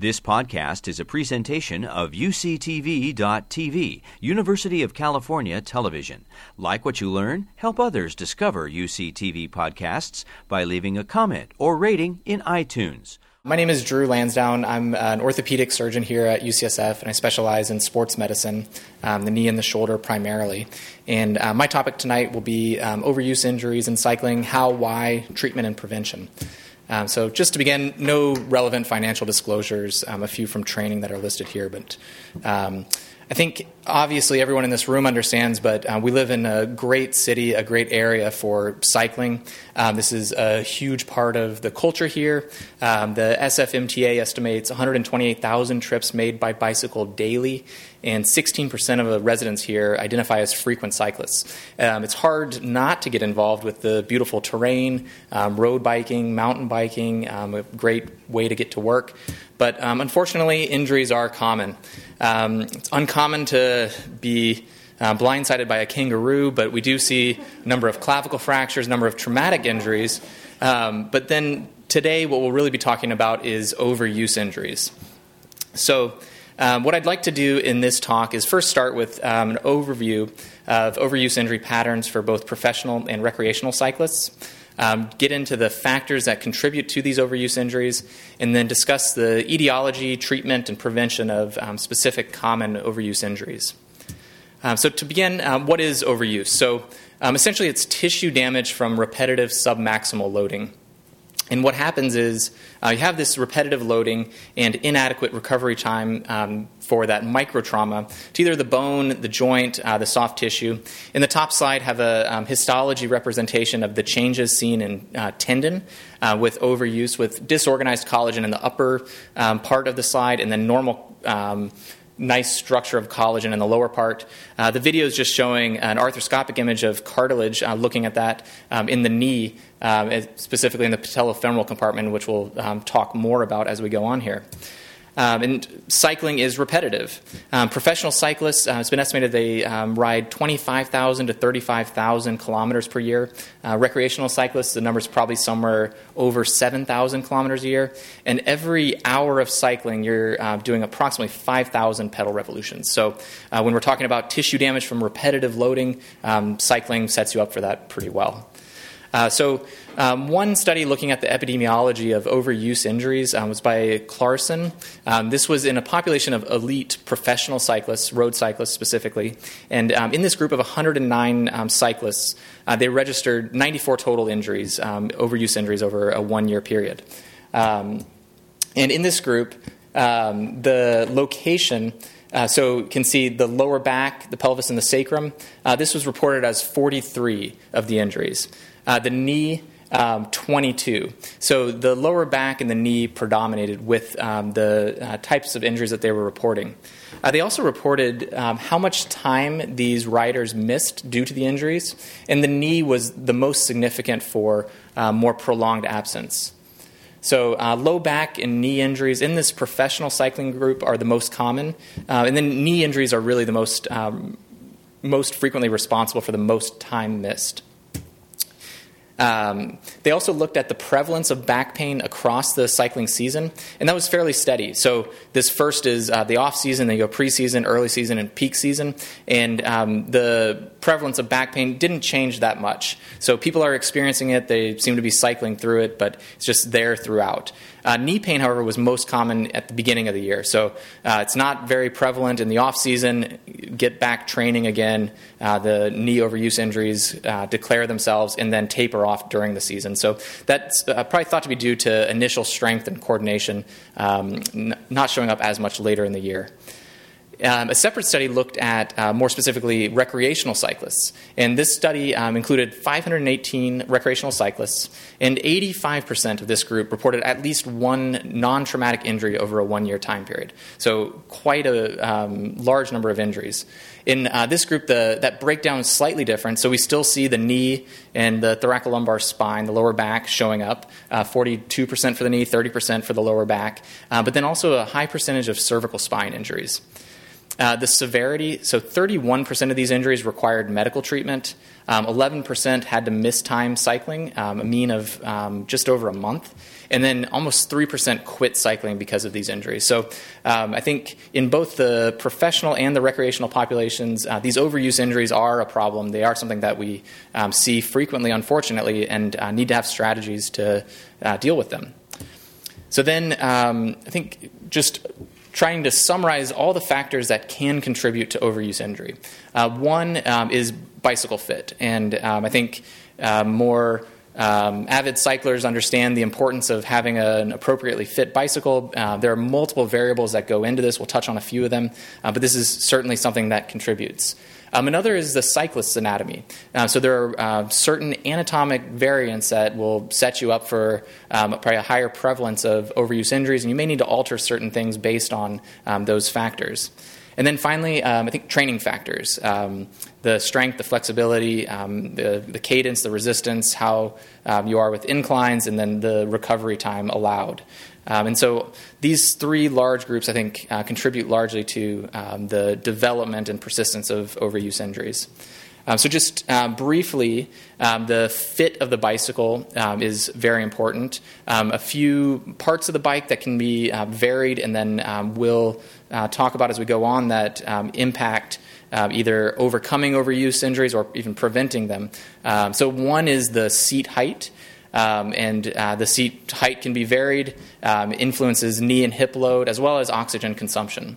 This podcast is a presentation of UCTV.tv, University of California Television. Like what you learn, help others discover UCTV podcasts by leaving a comment or rating in iTunes. My name is Drew Lansdown. I'm an orthopedic surgeon here at UCSF, and I specialize in sports medicine, um, the knee and the shoulder primarily. And uh, my topic tonight will be um, overuse injuries in cycling, how, why, treatment, and prevention. Um, so, just to begin, no relevant financial disclosures, um, a few from training that are listed here, but um, I think obviously everyone in this room understands, but uh, we live in a great city, a great area for cycling. Um, this is a huge part of the culture here. Um, the SFMTA estimates 128,000 trips made by bicycle daily, and 16% of the residents here identify as frequent cyclists. Um, it's hard not to get involved with the beautiful terrain, um, road biking, mountain biking, um, a great way to get to work. But um, unfortunately, injuries are common. Um, it's uncommon to be uh, blindsided by a kangaroo, but we do see a number of clavicle fractures, a number of traumatic injuries. Um, but then today, what we'll really be talking about is overuse injuries. So, um, what I'd like to do in this talk is first start with um, an overview of overuse injury patterns for both professional and recreational cyclists, um, get into the factors that contribute to these overuse injuries, and then discuss the etiology, treatment, and prevention of um, specific common overuse injuries. Um, so, to begin, um, what is overuse? So, essentially, it's tissue damage from repetitive submaximal loading. And what happens is uh, you have this repetitive loading and inadequate recovery time um, for that micro trauma to either the bone, the joint, uh, the soft tissue. In the top slide, have a um, histology representation of the changes seen in uh, tendon uh, with overuse, with disorganized collagen in the upper um, part of the slide, and then normal um, nice structure of collagen in the lower part. Uh, the video is just showing an arthroscopic image of cartilage, uh, looking at that um, in the knee, um, specifically in the patellofemoral compartment, which we'll um, talk more about as we go on here. Um, and cycling is repetitive. Um, professional cyclists, uh, it's been estimated they um, ride 25,000 to 35,000 kilometers per year. Uh, recreational cyclists, the number is probably somewhere over 7,000 kilometers a year. And every hour of cycling, you're uh, doing approximately 5,000 pedal revolutions. So uh, when we're talking about tissue damage from repetitive loading, um, cycling sets you up for that pretty well. Uh, so, um, one study looking at the epidemiology of overuse injuries um, was by Clarsen. Um, this was in a population of elite professional cyclists, road cyclists specifically. And um, in this group of 109 um, cyclists, uh, they registered 94 total injuries, um, overuse injuries, over a one year period. and in this group, the location uh, so you can see the lower back, the pelvis, and the sacrum. Uh, this was reported as 43 of the injuries. Uh, the knee, um, 22. So the lower back and the knee predominated with um, the uh, types of injuries that they were reporting. Uh, they also reported um, how much time these riders missed due to the injuries, and the knee was the most significant for uh, more prolonged absence. So, uh, low back and knee injuries in this professional cycling group are the most common, uh, and then knee injuries are really the most um, most frequently responsible for the most time missed. Um, they also looked at the prevalence of back pain across the cycling season, and that was fairly steady. So this first is uh, the off season, then you go preseason, early season, and peak season, and um, the prevalence of back pain didn't change that much. So people are experiencing it; they seem to be cycling through it, but it's just there throughout. Uh, knee pain, however, was most common at the beginning of the year. So uh, it's not very prevalent in the off season. Get back training again. Uh, the knee overuse injuries uh, declare themselves and then taper off during the season. So that's uh, probably thought to be due to initial strength and coordination, um, n- not showing up as much later in the year. Um, a separate study looked at uh, more specifically recreational cyclists. And this study um, included 518 recreational cyclists, and 85% of this group reported at least one non traumatic injury over a one year time period. So, quite a um, large number of injuries. In uh, this group, the, that breakdown is slightly different. So, we still see the knee and the thoracolumbar spine, the lower back, showing up uh, 42% for the knee, 30% for the lower back, uh, but then also a high percentage of cervical spine injuries. Uh, the severity, so 31% of these injuries required medical treatment. Um, 11% had to miss time cycling, um, a mean of um, just over a month. And then almost 3% quit cycling because of these injuries. So um, I think in both the professional and the recreational populations, uh, these overuse injuries are a problem. They are something that we um, see frequently, unfortunately, and uh, need to have strategies to uh, deal with them. So then um, I think just trying to summarize all the factors that can contribute to overuse injury. Uh, one um, is bicycle fit, and um, I think uh, more um, avid cyclers understand the importance of having a, an appropriately fit bicycle. Uh, there are multiple variables that go into this. We'll touch on a few of them, uh, but this is certainly something that contributes. Um, another is the cyclist's anatomy. Uh, so there are uh, certain anatomic variants that will set you up for um, probably a higher prevalence of overuse injuries, and you may need to alter certain things based on um, those factors. And then finally, um, I think training factors um, the strength, the flexibility, um, the, the, cadence, the resistance, how um, you are with inclines, and then the recovery time allowed. Um, and so these three large groups, I think, uh, contribute largely to um, the development and persistence of overuse injuries. Um, so, just uh, briefly, um, the fit of the bicycle um, is very important. Um, a few parts of the bike that can be uh, varied, and then um, we'll uh, talk about as we go on that impact uh, either overcoming overuse injuries or even preventing them. so, one is the seat height. Um, and uh, the seat height can be varied, um, influences knee and hip load, as well as oxygen consumption.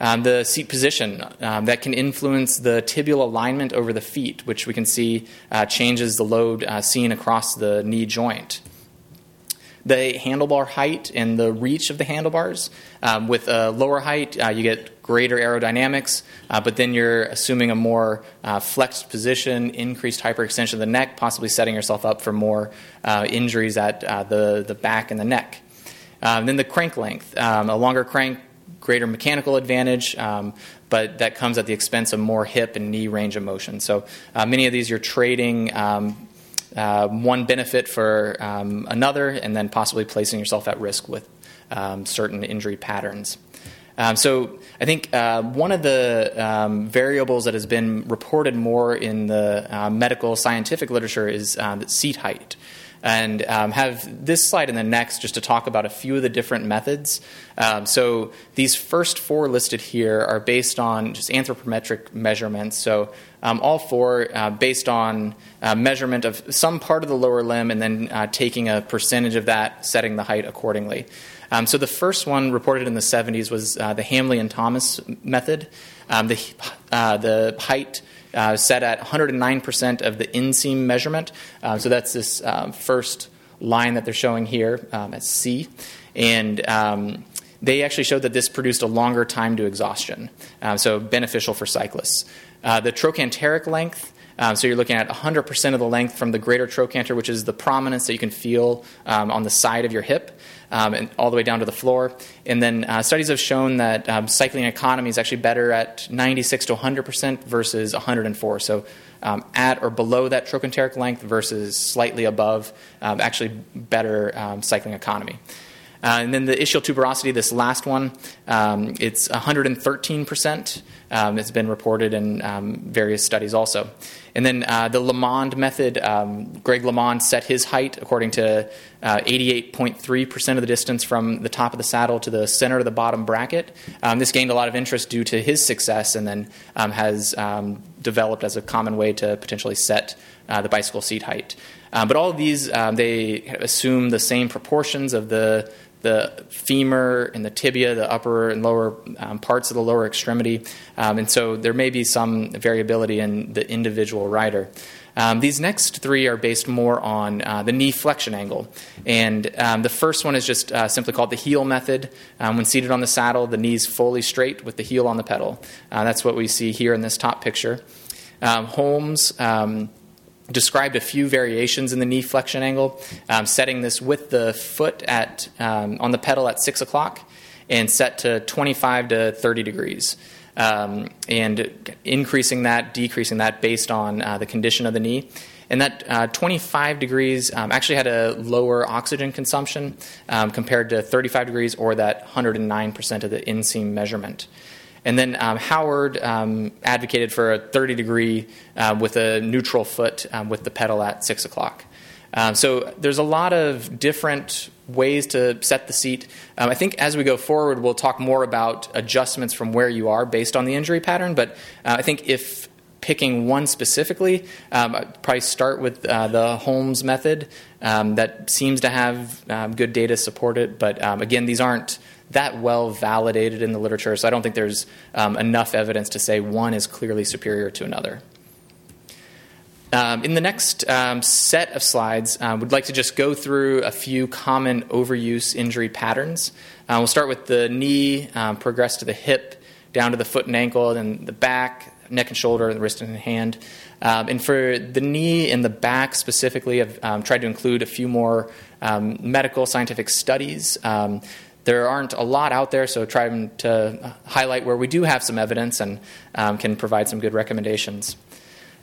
Um, the seat position um, that can influence the tibial alignment over the feet, which we can see uh, changes the load uh, seen across the knee joint. The handlebar height and the reach of the handlebars. Um, with a lower height, uh, you get greater aerodynamics, uh, but then you're assuming a more uh, flexed position, increased hyperextension of the neck, possibly setting yourself up for more uh, injuries at the, the back and the neck. Um, then the crank length. Um, a longer crank greater mechanical advantage, um, but that comes at the expense of more hip and knee range of motion. So uh, many of these you're trading um, uh, one benefit for um, another, and then possibly placing yourself at risk with um, certain injury patterns. Um, so I think uh, one of the um, variables that has been reported more in the uh, medical scientific literature is uh, seat height and um, have this slide and the next just to talk about a few of the different methods. Um, so these first four listed here are based on just anthropometric measurements. So um, all four uh, based on uh, measurement of some part of the lower limb and then uh, taking a percentage of that, setting the height accordingly. Um, so the first one reported in the 70s was uh, the Hamley and Thomas method. Um, the, uh, the height uh, set at 109% of the inseam measurement. Uh, so that's this um, first line that they're showing here um, at C. And um, they actually showed that this produced a longer time to exhaustion, uh, so beneficial for cyclists. Uh, the trochanteric length um, so you're looking at 100% of the length from the greater trochanter, which is the prominence that you can feel um, on the side of your hip, um, and all the way down to the floor. And then uh, studies have shown that um, cycling economy is actually better at 96 to 100% versus 104. So um, at or below that trochanteric length versus slightly above, um, actually better cycling economy. Uh, and then the ischial tuberosity, this last one, um, it's 113%. Um, it's been reported in um, various studies also. And then uh, the LeMond method, um, Greg LeMond set his height according to uh, 88.3% of the distance from the top of the saddle to the center of the bottom bracket. Um, this gained a lot of interest due to his success and then um, has developed as a common way to potentially set uh, the bicycle seat height. Uh, but all of these, um, they assume the same proportions of the the femur and the tibia, the upper and lower um, parts of the lower extremity. Um, and so there may be some variability in the individual rider. Um, these next three are based more on uh, the knee flexion angle. And um, the first one is just uh, simply called the heel method. Um, when seated on the saddle, the knees fully straight with the heel on the pedal. Uh, that's what we see here in this top picture. Um, Holmes described a few variations in the knee flexion angle, um, setting this with the foot at um, on the pedal at six o'clock and set to 25 to 30 degrees. Um, and increasing that, decreasing that based on uh, the condition of the knee. And that uh, 25 degrees um, actually had a lower oxygen consumption um, compared to 35 degrees or that 109% of the inseam measurement. And then um, Howard um, advocated for a 30 degree uh, with a neutral foot um, with the pedal at 6 o'clock. Um, so there's a lot of different ways to set the seat. Um, I think as we go forward, we'll talk more about adjustments from where you are based on the injury pattern. But uh, I think if picking one specifically, um, I'd probably start with uh, the Holmes method that seems to have good data support it. But again, these aren't that well validated in the literature, so I don't think there's um, enough evidence to say one is clearly superior to another. Um, in the next um, set of slides, uh, we'd like to just go through a few common overuse injury patterns. Uh, we'll start with the knee, um, progress to the hip, down to the foot and ankle, then the back, neck and shoulder, the wrist and hand. Um, and for the knee and the back specifically, I've um, tried to include a few more um, medical scientific studies. There aren't a lot out there, so trying to highlight where we do have some evidence and can provide some good recommendations.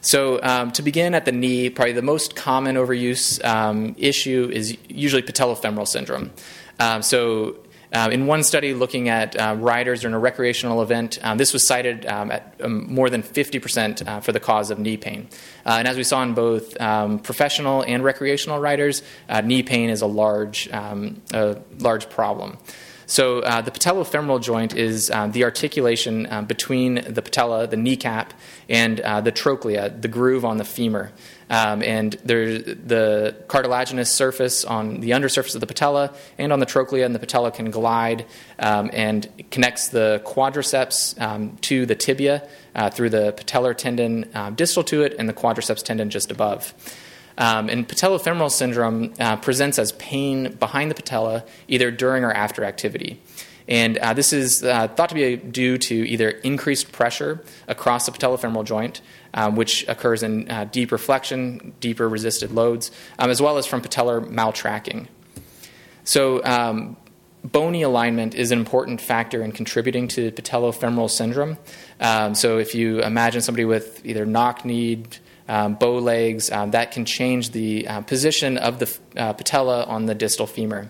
So, um, to begin at the knee, probably the most common overuse um, issue is usually patellofemoral syndrome. Um, so, uh, in one study looking at uh, riders during a recreational event, um, this was cited um, at um, more than 50% uh, for the cause of knee pain. Uh, and as we saw in both professional and recreational riders, uh, knee pain is a large, a large problem. So uh, the patellofemoral joint is uh, the articulation uh, between the patella, the kneecap, and the trochlea, the groove on the femur. Um, and there's the cartilaginous surface on the undersurface of the patella and on the trochlea, and the patella can glide um, and connects the quadriceps um, to the tibia uh, through the patellar tendon um, distal to it and the quadriceps tendon just above. Um, and patellofemoral syndrome uh, presents as pain behind the patella either during or after activity. And uh, this is uh, thought to be due to either increased pressure across the patellofemoral joint, um, which occurs in uh, deeper flexion, deeper resisted loads, um, as well as from patellar maltracking. So, um, bony alignment is an important factor in contributing to patellofemoral syndrome. Um, so, if you imagine somebody with either knock kneed, um, bow legs, um, that can change the uh, position of the uh, patella on the distal femur.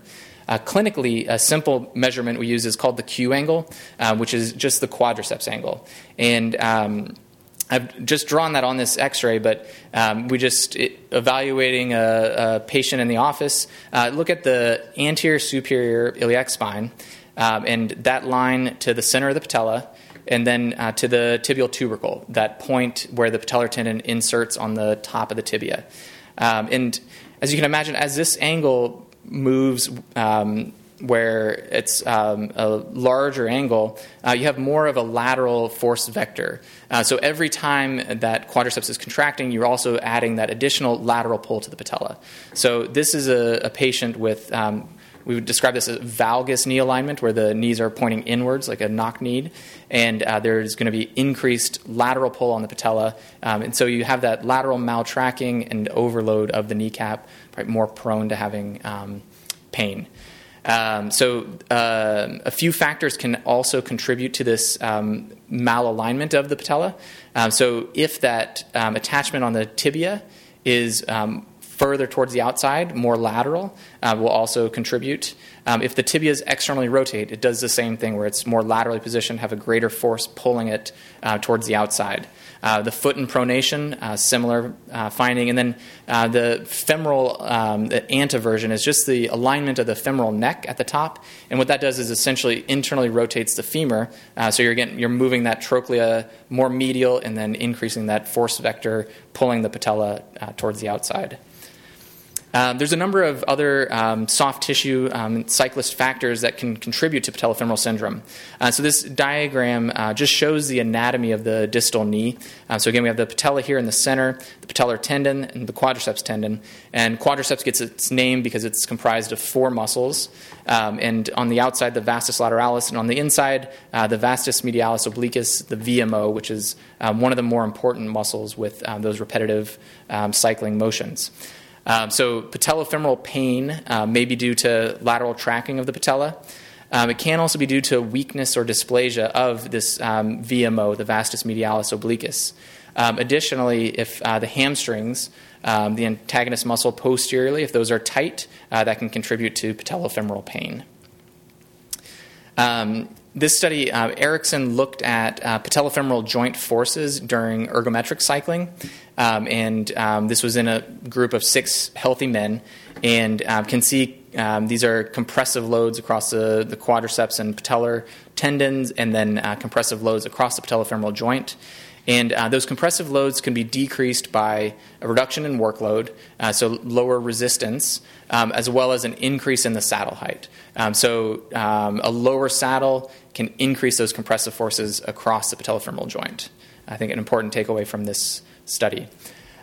Uh, clinically, a simple measurement we use is called the Q angle, uh, which is just the quadriceps angle. And um, I've just drawn that on this X-ray, but um, we just it, evaluating a, a, patient in the office. Uh, look at the anterior superior iliac spine, um, and that line to the center of the patella and then uh, to the tibial tubercle, that point where the patellar tendon inserts on the top of the tibia. Um, and as you can imagine, as this angle moves um, where it's um, a larger angle, uh, you have more of a lateral force vector. Uh, so every time that quadriceps is contracting, you're also adding that additional lateral pull to the patella. So this is a, a patient with um, we would describe this as valgus knee alignment, where the knees are pointing inwards like a knock knee, and uh, there's going to be increased lateral pull on the patella. Um, and so you have that lateral maltracking and overload of the kneecap, more prone to having um, pain. Um, so, uh, a few factors can also contribute to this um, malalignment of the patella. Um, so, if that um, attachment on the tibia is um, further towards the outside, more lateral, uh, will also contribute. Um, if the tibias externally rotate, it does the same thing where it's more laterally positioned, have a greater force pulling it uh, towards the outside. Uh, the foot in pronation, uh, similar uh, finding. And then uh, the femoral, um, the anteversion is just the alignment of the femoral neck at the top. And what that does is essentially internally rotates the femur. So you're, getting, you're moving that trochlea more medial and then increasing that force vector, pulling the patella towards the outside. Um, there's a number of other um, soft tissue um, cyclist factors that can contribute to patellofemoral syndrome. Uh, so this diagram uh, just shows the anatomy of the distal knee. Uh, so again, we have the patella here in the center, the patellar tendon, and the quadriceps tendon. And quadriceps gets its name because it's comprised of four muscles. Um, and on the outside, the vastus lateralis, and on the inside, uh, the vastus medialis obliquus, the VMO, which is um, one of the more important muscles with um, those repetitive cycling motions. Um, so patellofemoral pain uh, may be due to lateral tracking of the patella. Um, it can also be due to weakness or dysplasia of this um, VMO, the vastus medialis obliquus. Um, additionally, if uh, the hamstrings, um, the antagonist muscle posteriorly, if those are tight, uh, that can contribute to patellofemoral pain. Um, this study, uh, Ericson looked at uh, patellofemoral joint forces during ergometric cycling, um, and um, this was in a group of six healthy men, and uh, can see um, these are compressive loads across the, the, quadriceps and patellar tendons, and then uh, compressive loads across the patellofemoral joint. And uh, those compressive loads can be decreased by a reduction in workload, uh, so lower resistance, um, as well as an increase in the saddle height. Um, so um, a lower saddle can increase those compressive forces across the patellofemoral joint. I think an important takeaway from this study.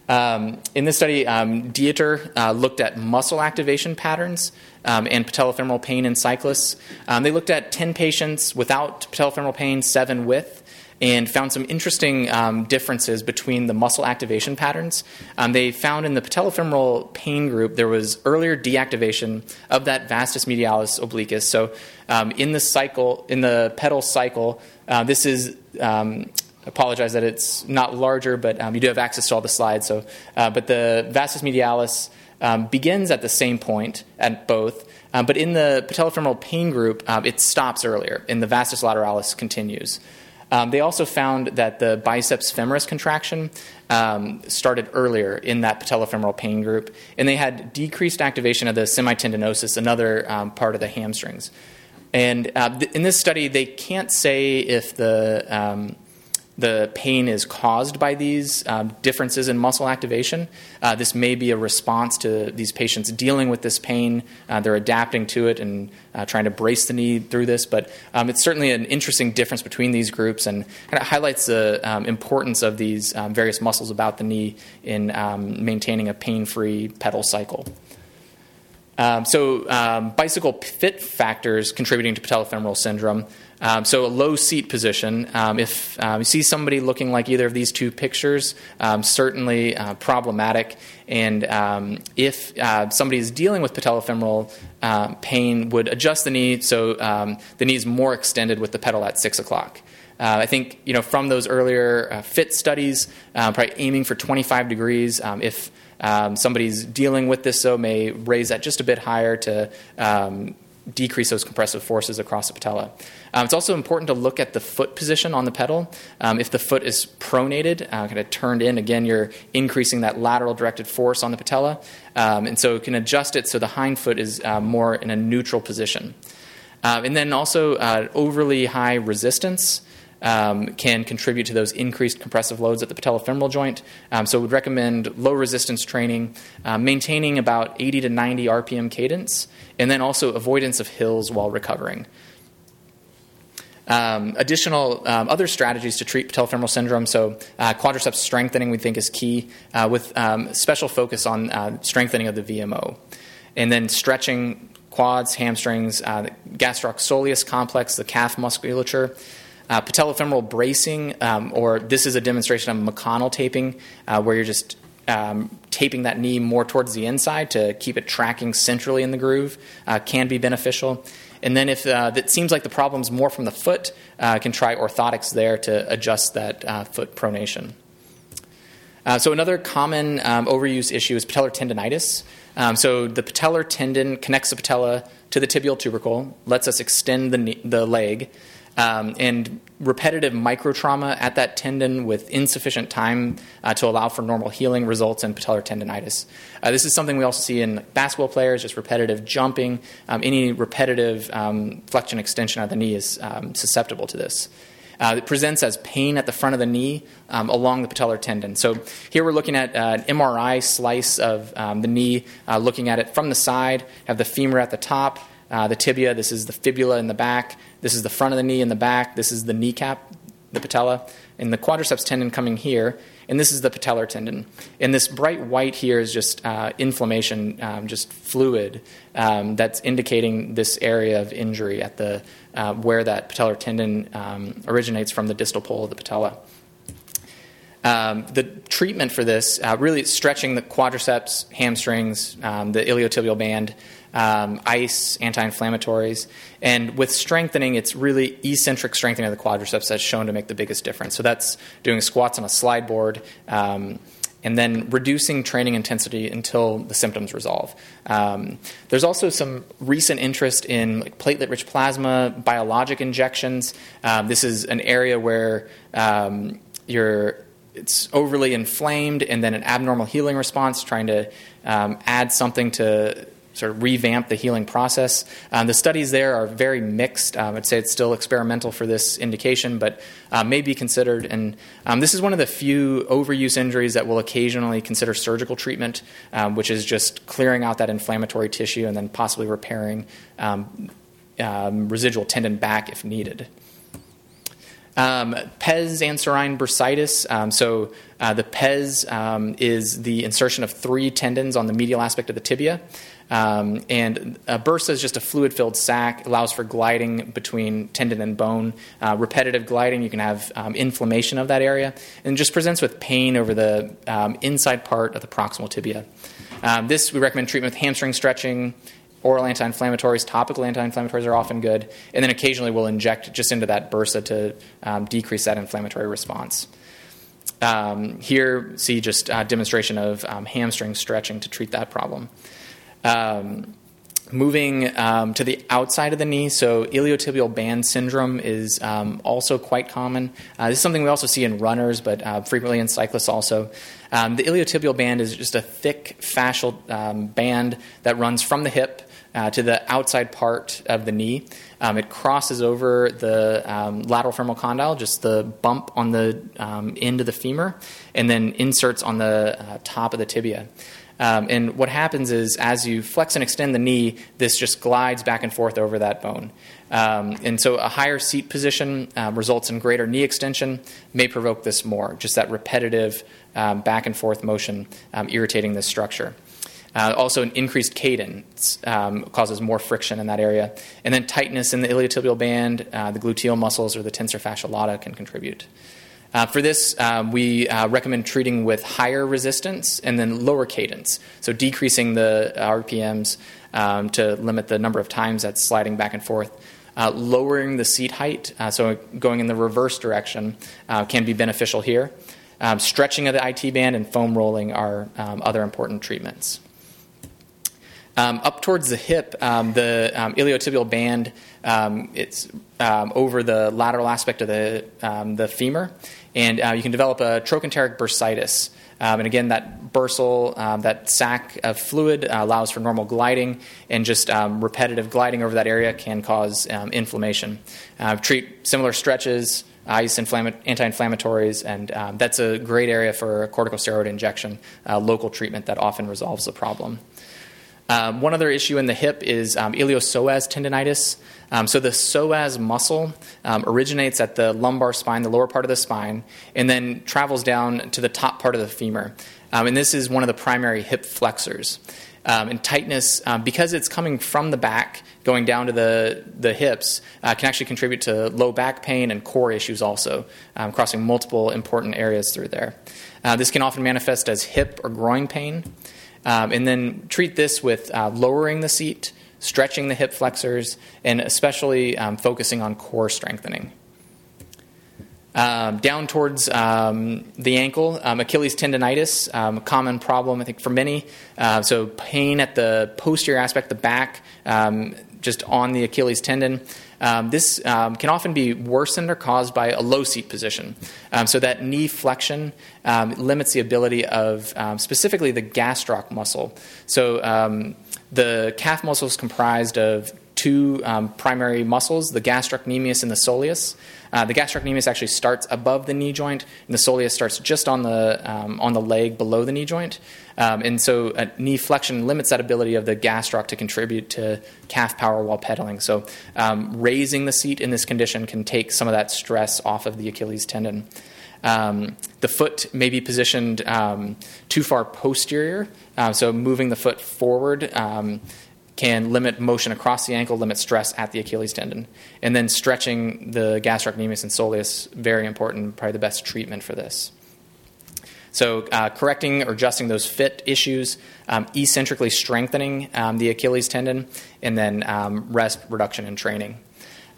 Um, in this study, um, Dieter uh, looked at muscle activation patterns um, and patellofemoral pain in cyclists. Um, they looked at 10 patients without patellofemoral pain, 7 with, and found some interesting um, differences between the muscle activation patterns. Um, they found in the patellofemoral pain group there was earlier deactivation of that vastus medialis obliquus. So um, in the cycle, in the pedal cycle, uh, this is. Um, apologize that it's not larger, but um, you do have access to all the slides. So, uh, but the vastus medialis um, begins at the same point at both, um, but in the patellofemoral pain group, um, it stops earlier, and the vastus lateralis continues. Um, they also found that the biceps femoris contraction um, started earlier in that patellofemoral pain group, and they had decreased activation of the semitendinosus, another um, part of the hamstrings. And uh, th- in this study, they can't say if the um, the pain is caused by these um, differences in muscle activation. Uh, this may be a response to these patients dealing with this pain. Uh, they're adapting to it and uh, trying to brace the knee through this. But um, it's certainly an interesting difference between these groups and kind of highlights the um, importance of these um, various muscles about the knee in um, maintaining a pain free pedal cycle. So, bicycle fit factors contributing to patellofemoral syndrome. Um, so, a low seat position. Um, if um, you see somebody looking like either of these two pictures, um, certainly uh, problematic. And if uh, somebody is dealing with patellofemoral uh, pain, would adjust the knee so the knee is more extended with the pedal at six o'clock. Uh, I think you know from those earlier uh, fit studies, uh, probably aiming for 25 degrees. Um, if um, somebody's dealing with this, so may raise that just a bit higher to um, decrease those compressive forces across the patella. Um, it's also important to look at the foot position on the pedal. Um, if the foot is pronated, uh, kind of turned in, again, you're increasing that lateral directed force on the patella. Um, and so you can adjust it so the hind foot is uh, more in a neutral position. Uh, and then also uh, overly high resistance um, can contribute to those increased compressive loads at the patellofemoral joint. Um, so, would recommend low resistance training, uh, maintaining about 80 to 90 RPM cadence, and then also avoidance of hills while recovering. Um, additional um, other strategies to treat patellofemoral syndrome. So, uh, quadriceps strengthening we think is key, uh, with um, special focus on uh, strengthening of the VMO, and then stretching quads, hamstrings, uh, the gastrocsoleus complex, the calf musculature. Uh, patellofemoral bracing, um, or this is a demonstration of McConnell taping, uh, where you're just um, taping that knee more towards the inside to keep it tracking centrally in the groove, uh, can be beneficial. And then if uh, it seems like the problem's more from the foot, uh, can try orthotics there to adjust that uh, foot pronation. So another common um, overuse issue is patellar tendonitis. Um, so the patellar tendon connects the patella to the tibial tubercle, lets us extend the, knee, the leg, um, and repetitive microtrauma at that tendon with insufficient time uh, to allow for normal healing results in patellar tendonitis. Uh, this is something we also see in basketball players, just repetitive jumping. Um, any repetitive um, flexion extension of the knee is um, susceptible to this. Uh, it presents as pain at the front of the knee um, along the patellar tendon. So here we're looking at uh, an MRI slice of um, the knee, uh, looking at it from the side, have the femur at the top, uh, the tibia, this is the fibula in the back, this is the front of the knee in the back, this is the kneecap, the patella, and the quadriceps tendon coming here, and this is the patellar tendon. And this bright white here is just uh, inflammation, um, just fluid um, that's indicating this area of injury at the uh, where that patellar tendon um, originates from the distal pole of the patella. Um, the treatment for this uh, really stretching the quadriceps, hamstrings, um, the iliotibial band, um, ice, anti-inflammatories, and with strengthening, it's really eccentric strengthening of the quadriceps that's shown to make the biggest difference. So that's doing squats on a slide board. Um, and then reducing training intensity until the symptoms resolve. Um, there's also some recent interest in like, platelet rich plasma, biologic injections. Um, this is an area where um, you're it's overly inflamed and then an abnormal healing response, trying to um, add something to sort of revamp the healing process. Um, the studies there are very mixed. Um, I'd say it's still experimental for this indication, but uh, may be considered. And um, this is one of the few overuse injuries that will occasionally consider surgical treatment, um, which is just clearing out that inflammatory tissue and then possibly repairing um, um, residual tendon back if needed. Um, pes anserine bursitis. Um, so uh, the pes um, is the insertion of three tendons on the medial aspect of the tibia. Um, and a bursa is just a fluid filled sac, allows for gliding between tendon and bone. Uh, repetitive gliding, you can have um, inflammation of that area, and just presents with pain over the um, inside part of the proximal tibia. Um, this, we recommend treatment with hamstring stretching. Oral anti inflammatories, topical anti inflammatories are often good, and then occasionally we'll inject just into that bursa to um, decrease that inflammatory response. Um, here, see just a demonstration of hamstring stretching to treat that problem. Um, moving um, to the outside of the knee, so iliotibial band syndrome is um, also quite common. Uh, this is something we also see in runners, but uh, frequently in cyclists also. Um, the iliotibial band is just a thick fascial um, band that runs from the hip uh, to the outside part of the knee. Um, it crosses over the um, lateral femoral condyle, just the bump on the end of the femur, and then inserts on the uh, top of the tibia. Um, and what happens is, as you flex and extend the knee, this just glides back and forth over that bone. Um, and so, a higher seat position uh, results in greater knee extension, may provoke this more, just that repetitive um, back and forth motion um, irritating this structure. Uh, also, an increased cadence um, causes more friction in that area. And then, tightness in the iliotibial band, uh, the gluteal muscles, or the tensor fasciae lata can contribute. Uh, for this, um, we uh, recommend treating with higher resistance and then lower cadence, so decreasing the RPMs um, to limit the number of times that's sliding back and forth. Uh, lowering the seat height, uh, so going in the reverse direction, uh, can be beneficial here. Um, stretching of the IT band and foam rolling are um, other important treatments. Um, up towards the hip, um, the um, iliotibial band, um, it's um, over the lateral aspect of the, um, the femur, and uh, you can develop a trochanteric bursitis. and again, that bursal, that sac of fluid uh, allows for normal gliding, and just repetitive gliding over that area can cause inflammation. Uh, treat similar stretches, ice anti-inflammatories, and um, that's a great area for corticosteroid injection, uh, local treatment that often resolves the problem. Um, one other issue in the hip is um, iliopsoas tendonitis. Um, so the psoas muscle um, originates at the lumbar spine, the lower part of the spine, and then travels down to the top part of the femur. Um, and this is one of the primary hip flexors. Um, and tightness, because it's coming from the back, going down to the, the hips, uh, can actually contribute to low back pain and core issues also, crossing multiple important areas through there. Uh, this can often manifest as hip or groin pain. Um, and then treat this with uh, lowering the seat, stretching the hip flexors, and especially um, focusing on core strengthening. Um, down towards um, the ankle, um, Achilles tendonitis, um, a common problem, I think, for many. Uh, so, pain at the posterior aspect, the back, um, just on the Achilles tendon. Um, this um, can often be worsened or caused by a low seat position. Um, so that knee flexion um, limits the ability of um, specifically the gastroc muscle. So um, the calf muscle is comprised of two primary muscles, the gastrocnemius and the soleus. Uh, the gastrocnemius actually starts above the knee joint, and the soleus starts just on the um, on the leg below the knee joint. Um, and so, a knee flexion limits that ability of the gastroc to contribute to calf power while pedaling. So, um, raising the seat in this condition can take some of that stress off of the Achilles tendon. Um, the foot may be positioned um, too far posterior, uh, so moving the foot forward um, can limit motion across the ankle, limit stress at the Achilles tendon. And then stretching the gastrocnemius and soleus, very important, probably the best treatment for this. So, uh, correcting or adjusting those fit issues, um, eccentrically strengthening um, the Achilles tendon, and then um, rest, reduction, and training.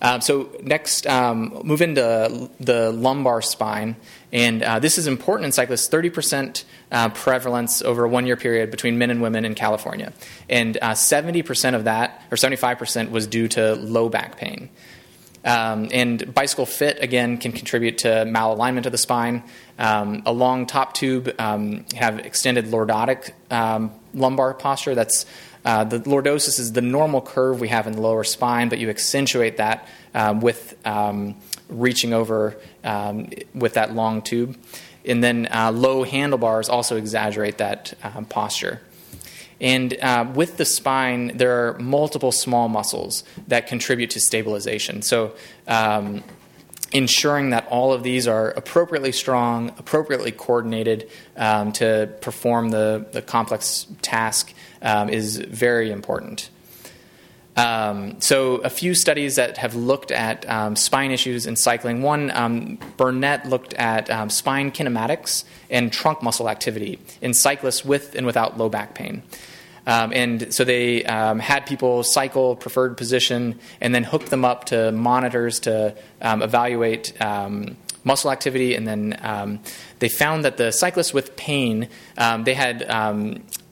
Um, so next, um, move into the lumbar spine, and uh, this is important in cyclists. Thirty percent uh, prevalence over a one-year period between men and women in California, and uh, seventy percent of that, or seventy-five percent, was due to low back pain. Um, and bicycle fit again can contribute to malalignment of the spine. Um, a long top tube um, have extended lordotic um, lumbar posture. That's uh, the lordosis is the normal curve we have in the lower spine, but you accentuate that um, with um, reaching over with that long tube. And then uh, low handlebars also exaggerate that posture. And uh, with the spine, there are multiple small muscles that contribute to stabilization. So, um, ensuring that all of these are appropriately strong, appropriately coordinated um, to perform the, the complex task um, is very important. Um, so, a few studies that have looked at um, spine issues in cycling. One, um, Burnett looked at um, spine kinematics and trunk muscle activity in cyclists with and without low back pain. Um, and so they um, had people cycle preferred position and then hooked them up to monitors to evaluate muscle activity. And then they found that the cyclists with pain, they had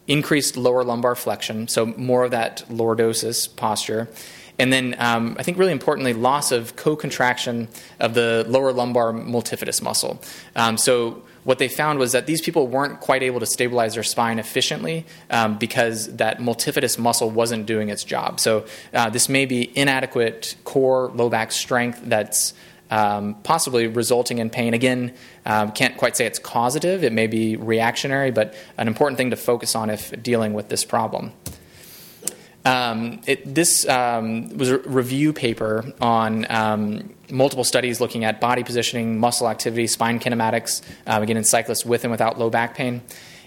increased lower lumbar flexion, so more of that lordosis posture. And then um, I think really importantly, loss of co contraction of the lower lumbar multifidus muscle. Um, so what they found was that these people weren't quite able to stabilize their spine efficiently um, because that multifidus muscle wasn't doing its job. So uh, this may be inadequate core low back strength that's um, possibly resulting in pain. Again, um, can't quite say it's causative, it may be reactionary, but an important thing to focus on if dealing with this problem. Um, it, this um, was a review paper on um, multiple studies looking at body positioning, muscle activity, spine kinematics, um, again in cyclists with and without low back pain.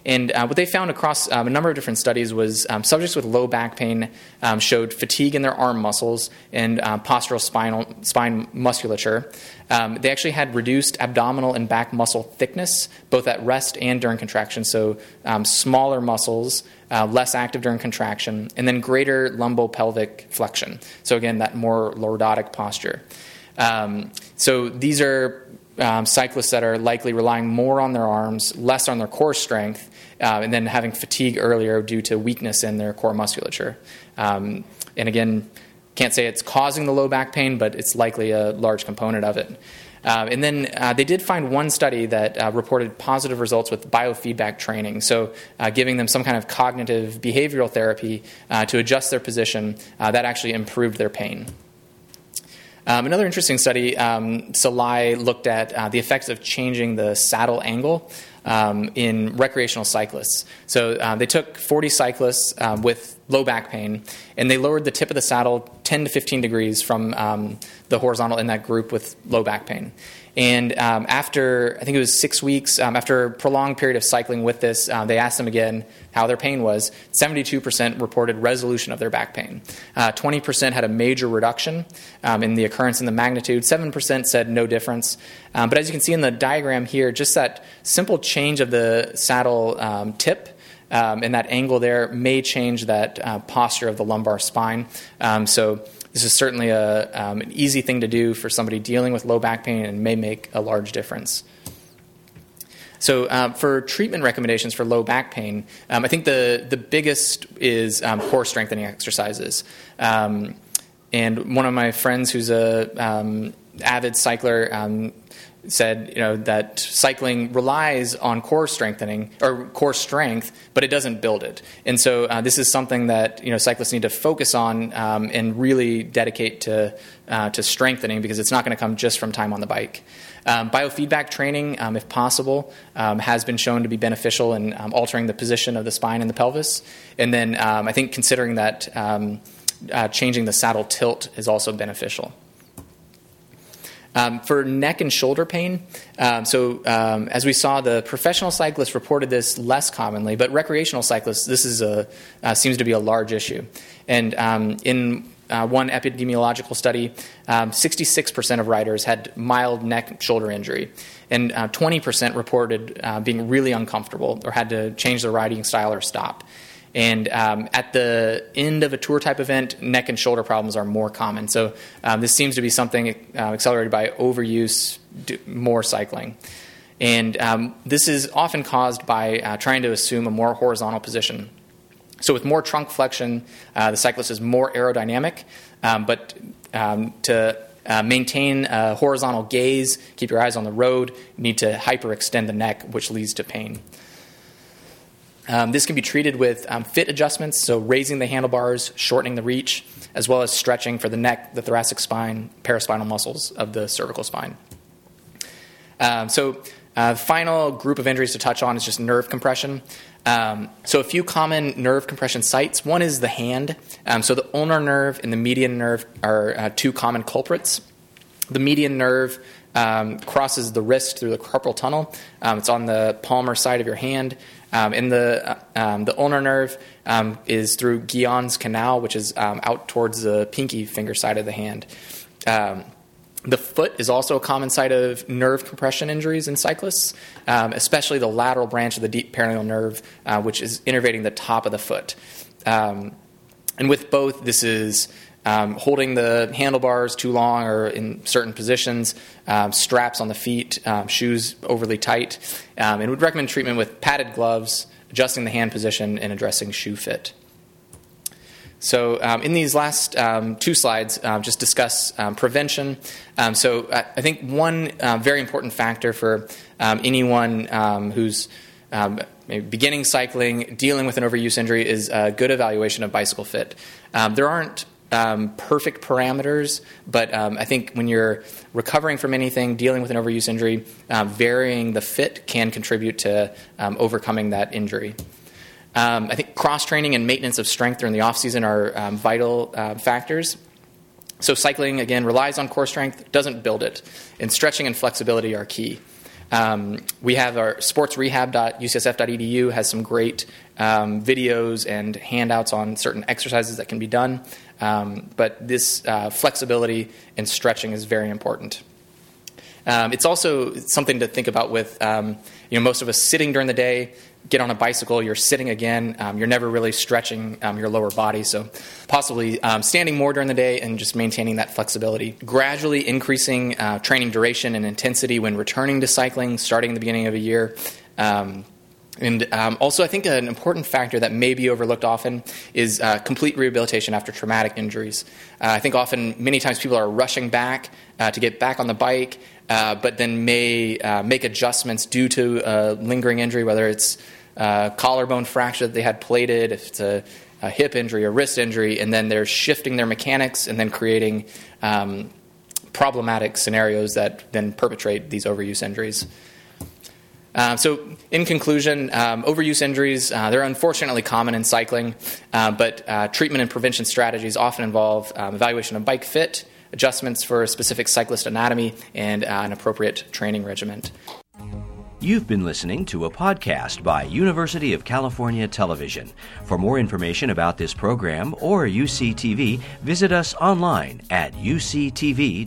And uh, what they found across um, a number of different studies was um, subjects with low back pain um, showed fatigue in their arm muscles and uh, postural spinal, spine musculature. Um, they actually had reduced abdominal and back muscle thickness, both at rest and during contraction. So, um, smaller muscles, uh, less active during contraction, and then greater lumbopelvic flexion. So, again, that more lordotic posture. Um, so, these are um, cyclists that are likely relying more on their arms, less on their core strength, uh, and then having fatigue earlier due to weakness in their core musculature. Um, and again, can't say it's causing the low back pain, but it's likely a large component of it. Uh, and then uh, they did find one study that uh, reported positive results with biofeedback training. So, uh, giving them some kind of cognitive behavioral therapy uh, to adjust their position, uh, that actually improved their pain. Um, another interesting study, um, Salai looked at the effects of changing the saddle angle um, in recreational cyclists. So uh, they took 40 cyclists um, with low back pain and they lowered the tip of the saddle 10 to 15 degrees from um, the horizontal in that group with low back pain. And um, after, I think it was six weeks, um, after a prolonged period of cycling with this, uh, they asked them again how their pain was. 72% reported resolution of their back pain. Uh, 20% had a major reduction um, in the occurrence and the magnitude. 7% said no difference. Um, but as you can see in the diagram here, just that simple change of the saddle um, tip. And that angle there may change that uh, posture of the lumbar spine. so this is certainly a, um, an easy thing to do for somebody dealing with low back pain and may make a large difference. So, uh, for treatment recommendations for low back pain, um, I think the, the biggest is um, core strengthening exercises. Um, and one of my friends who's a um, avid cycler um, said you know that cycling relies on core strengthening or core strength, but it doesn't build it. And so uh, this is something that you know cyclists need to focus on um, and really dedicate to uh, to strengthening because it's not going to come just from time on the bike. Um, biofeedback training, um, if possible, um, has been shown to be beneficial in um, altering the position of the spine and the pelvis. And then um, I think considering that uh, changing the saddle tilt is also beneficial. Um, for neck and shoulder pain, um, so um, as we saw, the professional cyclists reported this less commonly, but recreational cyclists, this is a uh, seems to be a large issue. And um, in uh, one epidemiological study, 66% um, of riders had mild neck shoulder injury, and uh, 20% reported uh, being really uncomfortable or had to change their riding style or stop. And um, at the end of a tour type event, neck and shoulder problems are more common. So um, this seems to be something uh, accelerated by overuse, more cycling. And um, this is often caused by uh, trying to assume a more horizontal position. So, with more trunk flexion, uh, the cyclist is more aerodynamic, um, but um, to uh, maintain a horizontal gaze, keep your eyes on the road, you need to hyperextend the neck, which leads to pain. Um, this can be treated with um, fit adjustments, so raising the handlebars, shortening the reach, as well as stretching for the neck, the thoracic spine, paraspinal muscles of the cervical spine. Um, so, uh, final group of injuries to touch on is just nerve compression. Um, so, a few common nerve compression sites. One is the hand. Um, so, the ulnar nerve and the median nerve are uh, two common culprits. The median nerve um, crosses the wrist through the carpal tunnel. It's on the palmar side of your hand. Um, and the, uh, um, the ulnar nerve is through Guyon's canal, which is out towards the pinky finger side of the hand. The foot is also a common site of nerve compression injuries in cyclists, um, especially the lateral branch of the deep peroneal nerve, uh, which is innervating the top of the foot. Um, and with both, this is um, holding the handlebars too long or in certain positions, um, straps on the feet, um, shoes overly tight, um, and would recommend treatment with padded gloves, adjusting the hand position, and addressing shoe fit. So, um, in these last um, two slides, um, just discuss um, prevention. Um, so, I, I, think one uh, very important factor for anyone who's beginning cycling, dealing with an overuse injury, is a good evaluation of bicycle fit. there aren't perfect parameters, but I think when you're recovering from anything, dealing with an overuse injury, varying the fit can contribute to overcoming that injury. Um, I think cross training and maintenance of strength during the off season are um, vital uh, factors. So cycling again relies on core strength, doesn't build it, and stretching and flexibility are key. Um, we have our sportsrehab.ucsf.edu has some great um, videos and handouts on certain exercises that can be done. Um, but this uh, flexibility and stretching is very important. Um, it's also something to think about with um, you know most of us sitting during the day get on a bicycle, you're sitting again, um, you're never really stretching um, your lower body. So, possibly um, standing more during the day and just maintaining that flexibility. Gradually increasing uh, training duration and intensity when returning to cycling, starting at the beginning of a year. And um, also, I think an important factor that may be overlooked often is uh, complete rehabilitation after traumatic injuries. Uh, I think often, many times, people are rushing back uh, to get back on the bike, uh, but then may uh, make adjustments due to a lingering injury, whether it's a collarbone fracture that they had plated, if it's a, a hip injury or wrist injury, and then they're shifting their mechanics and then creating um, problematic scenarios that then perpetrate these overuse injuries. Uh, so, in conclusion, um, overuse injuries, uh, they're unfortunately common in cycling, uh, but uh, treatment and prevention strategies often involve um, evaluation of bike fit, adjustments for a specific cyclist anatomy, and uh, an appropriate training regimen. You've been listening to a podcast by University of California Television. For more information about this program or UCTV, visit us online at uctv.tv.